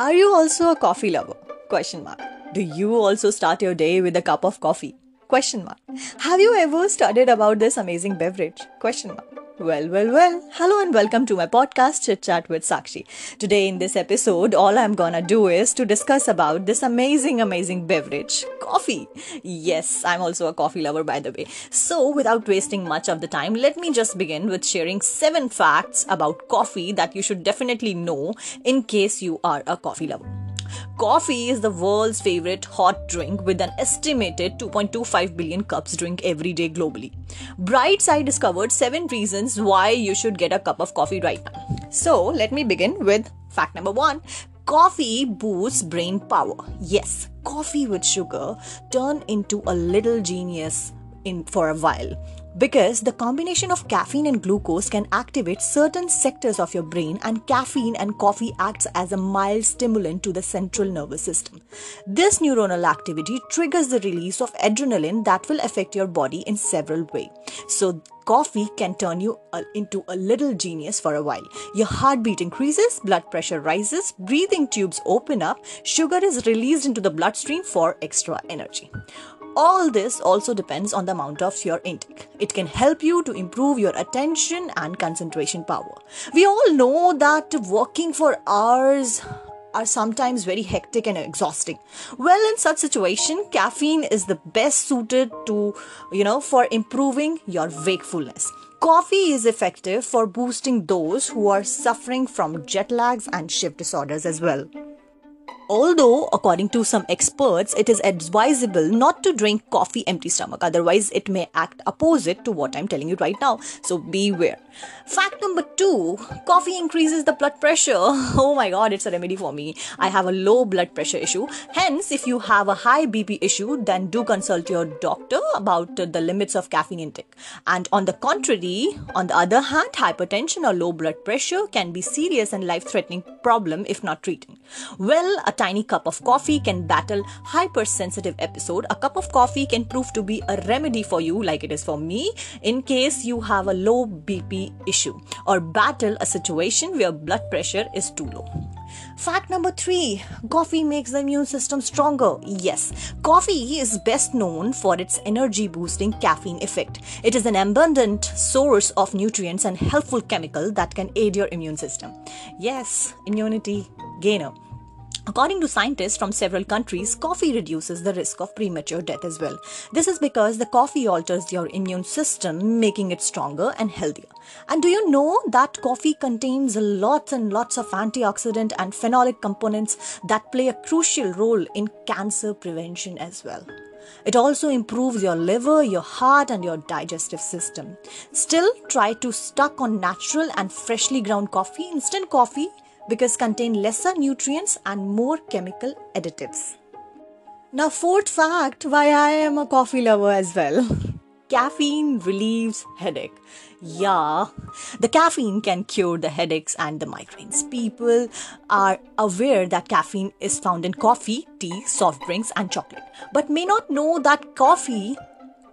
Are you also a coffee lover? Question mark. Do you also start your day with a cup of coffee? Question mark. Have you ever studied about this amazing beverage? Question mark. Well, well, well. Hello and welcome to my podcast Chit Chat with Sakshi. Today in this episode, all I'm gonna do is to discuss about this amazing, amazing beverage, coffee. Yes, I'm also a coffee lover by the way. So, without wasting much of the time, let me just begin with sharing seven facts about coffee that you should definitely know in case you are a coffee lover. Coffee is the world's favorite hot drink with an estimated 2.25 billion cups drink every day globally. Brightside discovered 7 reasons why you should get a cup of coffee right now. So, let me begin with fact number 1. Coffee boosts brain power. Yes, coffee with sugar turn into a little genius in for a while because the combination of caffeine and glucose can activate certain sectors of your brain and caffeine and coffee acts as a mild stimulant to the central nervous system. This neuronal activity triggers the release of adrenaline that will affect your body in several ways so coffee can turn you uh, into a little genius for a while. Your heartbeat increases blood pressure rises breathing tubes open up sugar is released into the bloodstream for extra energy all this also depends on the amount of your intake. It can help you to improve your attention and concentration power. We all know that working for hours are sometimes very hectic and exhausting. Well, in such situation, caffeine is the best suited to, you know, for improving your wakefulness. Coffee is effective for boosting those who are suffering from jet lags and shift disorders as well. Although, according to some experts, it is advisable not to drink coffee empty stomach, otherwise, it may act opposite to what I'm telling you right now. So, beware. Fact number two coffee increases the blood pressure. Oh my god, it's a remedy for me. I have a low blood pressure issue. Hence, if you have a high BP issue, then do consult your doctor about the limits of caffeine intake. And on the contrary, on the other hand, hypertension or low blood pressure can be serious and life threatening problem if not treated. Well, tiny cup of coffee can battle hypersensitive episode. A cup of coffee can prove to be a remedy for you like it is for me in case you have a low BP issue or battle a situation where blood pressure is too low. Fact number three coffee makes the immune system stronger. Yes, coffee is best known for its energy boosting caffeine effect. It is an abundant source of nutrients and helpful chemical that can aid your immune system. Yes, immunity gainer. According to scientists from several countries, coffee reduces the risk of premature death as well. This is because the coffee alters your immune system, making it stronger and healthier. And do you know that coffee contains lots and lots of antioxidant and phenolic components that play a crucial role in cancer prevention as well? It also improves your liver, your heart, and your digestive system. Still, try to stuck on natural and freshly ground coffee. Instant coffee because contain lesser nutrients and more chemical additives. Now, fourth fact why I am a coffee lover as well. Caffeine relieves headache. Yeah, the caffeine can cure the headaches and the migraines. People are aware that caffeine is found in coffee, tea, soft drinks, and chocolate, but may not know that coffee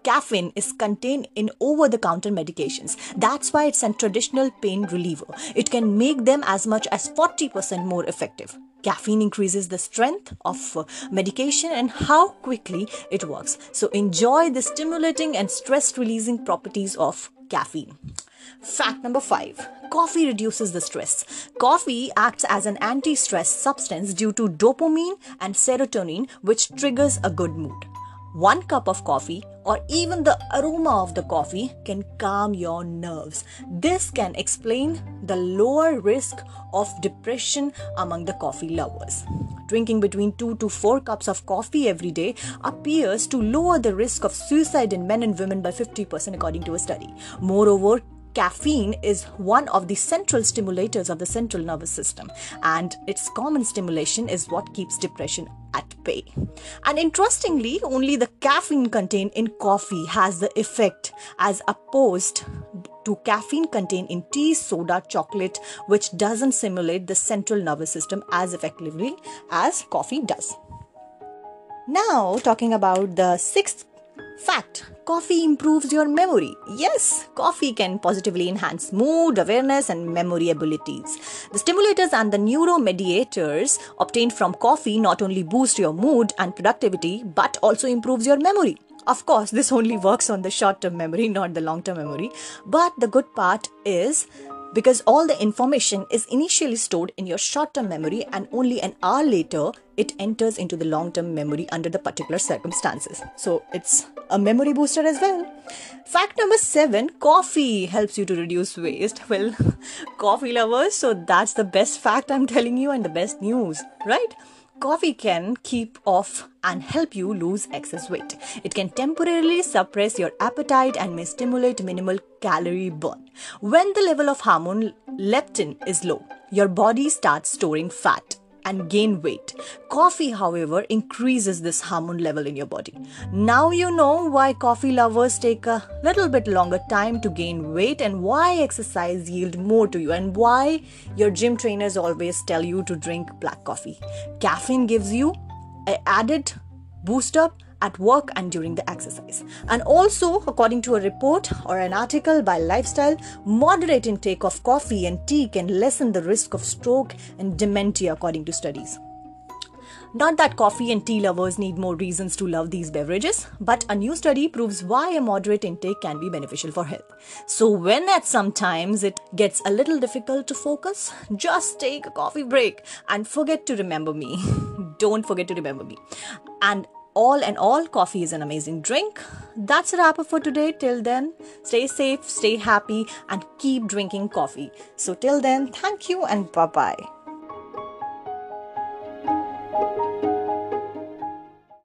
caffeine is contained in over the counter medications. That's why it's a traditional pain reliever. It can make them as much as 40% more effective. Caffeine increases the strength of uh, medication and how quickly it works. So, enjoy the stimulating and stress releasing properties of caffeine. Fact number five coffee reduces the stress. Coffee acts as an anti stress substance due to dopamine and serotonin, which triggers a good mood. One cup of coffee or even the aroma of the coffee can calm your nerves. This can explain the lower risk of depression among the coffee lovers. Drinking between 2 to 4 cups of coffee every day appears to lower the risk of suicide in men and women by 50% according to a study. Moreover, caffeine is one of the central stimulators of the central nervous system, and its common stimulation is what keeps depression at bay. And interestingly, only the caffeine contained in coffee has the effect as opposed to caffeine contained in tea, soda, chocolate, which doesn't simulate the central nervous system as effectively as coffee does. Now, talking about the sixth Fact Coffee improves your memory. Yes, coffee can positively enhance mood, awareness, and memory abilities. The stimulators and the neuromediators obtained from coffee not only boost your mood and productivity but also improves your memory. Of course, this only works on the short term memory, not the long term memory. But the good part is because all the information is initially stored in your short term memory and only an hour later it enters into the long term memory under the particular circumstances. So it's a memory booster as well. Fact number seven coffee helps you to reduce waste. Well, coffee lovers, so that's the best fact I'm telling you and the best news, right? Coffee can keep off and help you lose excess weight. It can temporarily suppress your appetite and may stimulate minimal calorie burn. When the level of hormone leptin is low, your body starts storing fat and gain weight. Coffee, however, increases this hormone level in your body. Now you know why coffee lovers take a little bit longer time to gain weight and why exercise yield more to you and why your gym trainers always tell you to drink black coffee. Caffeine gives you an added boost up at work and during the exercise. And also, according to a report or an article by Lifestyle, moderate intake of coffee and tea can lessen the risk of stroke and dementia, according to studies. Not that coffee and tea lovers need more reasons to love these beverages, but a new study proves why a moderate intake can be beneficial for health. So, when at some times it gets a little difficult to focus, just take a coffee break and forget to remember me. Don't forget to remember me. And all and all, coffee is an amazing drink. That's a wrap up for today. Till then, stay safe, stay happy, and keep drinking coffee. So, till then, thank you and bye bye.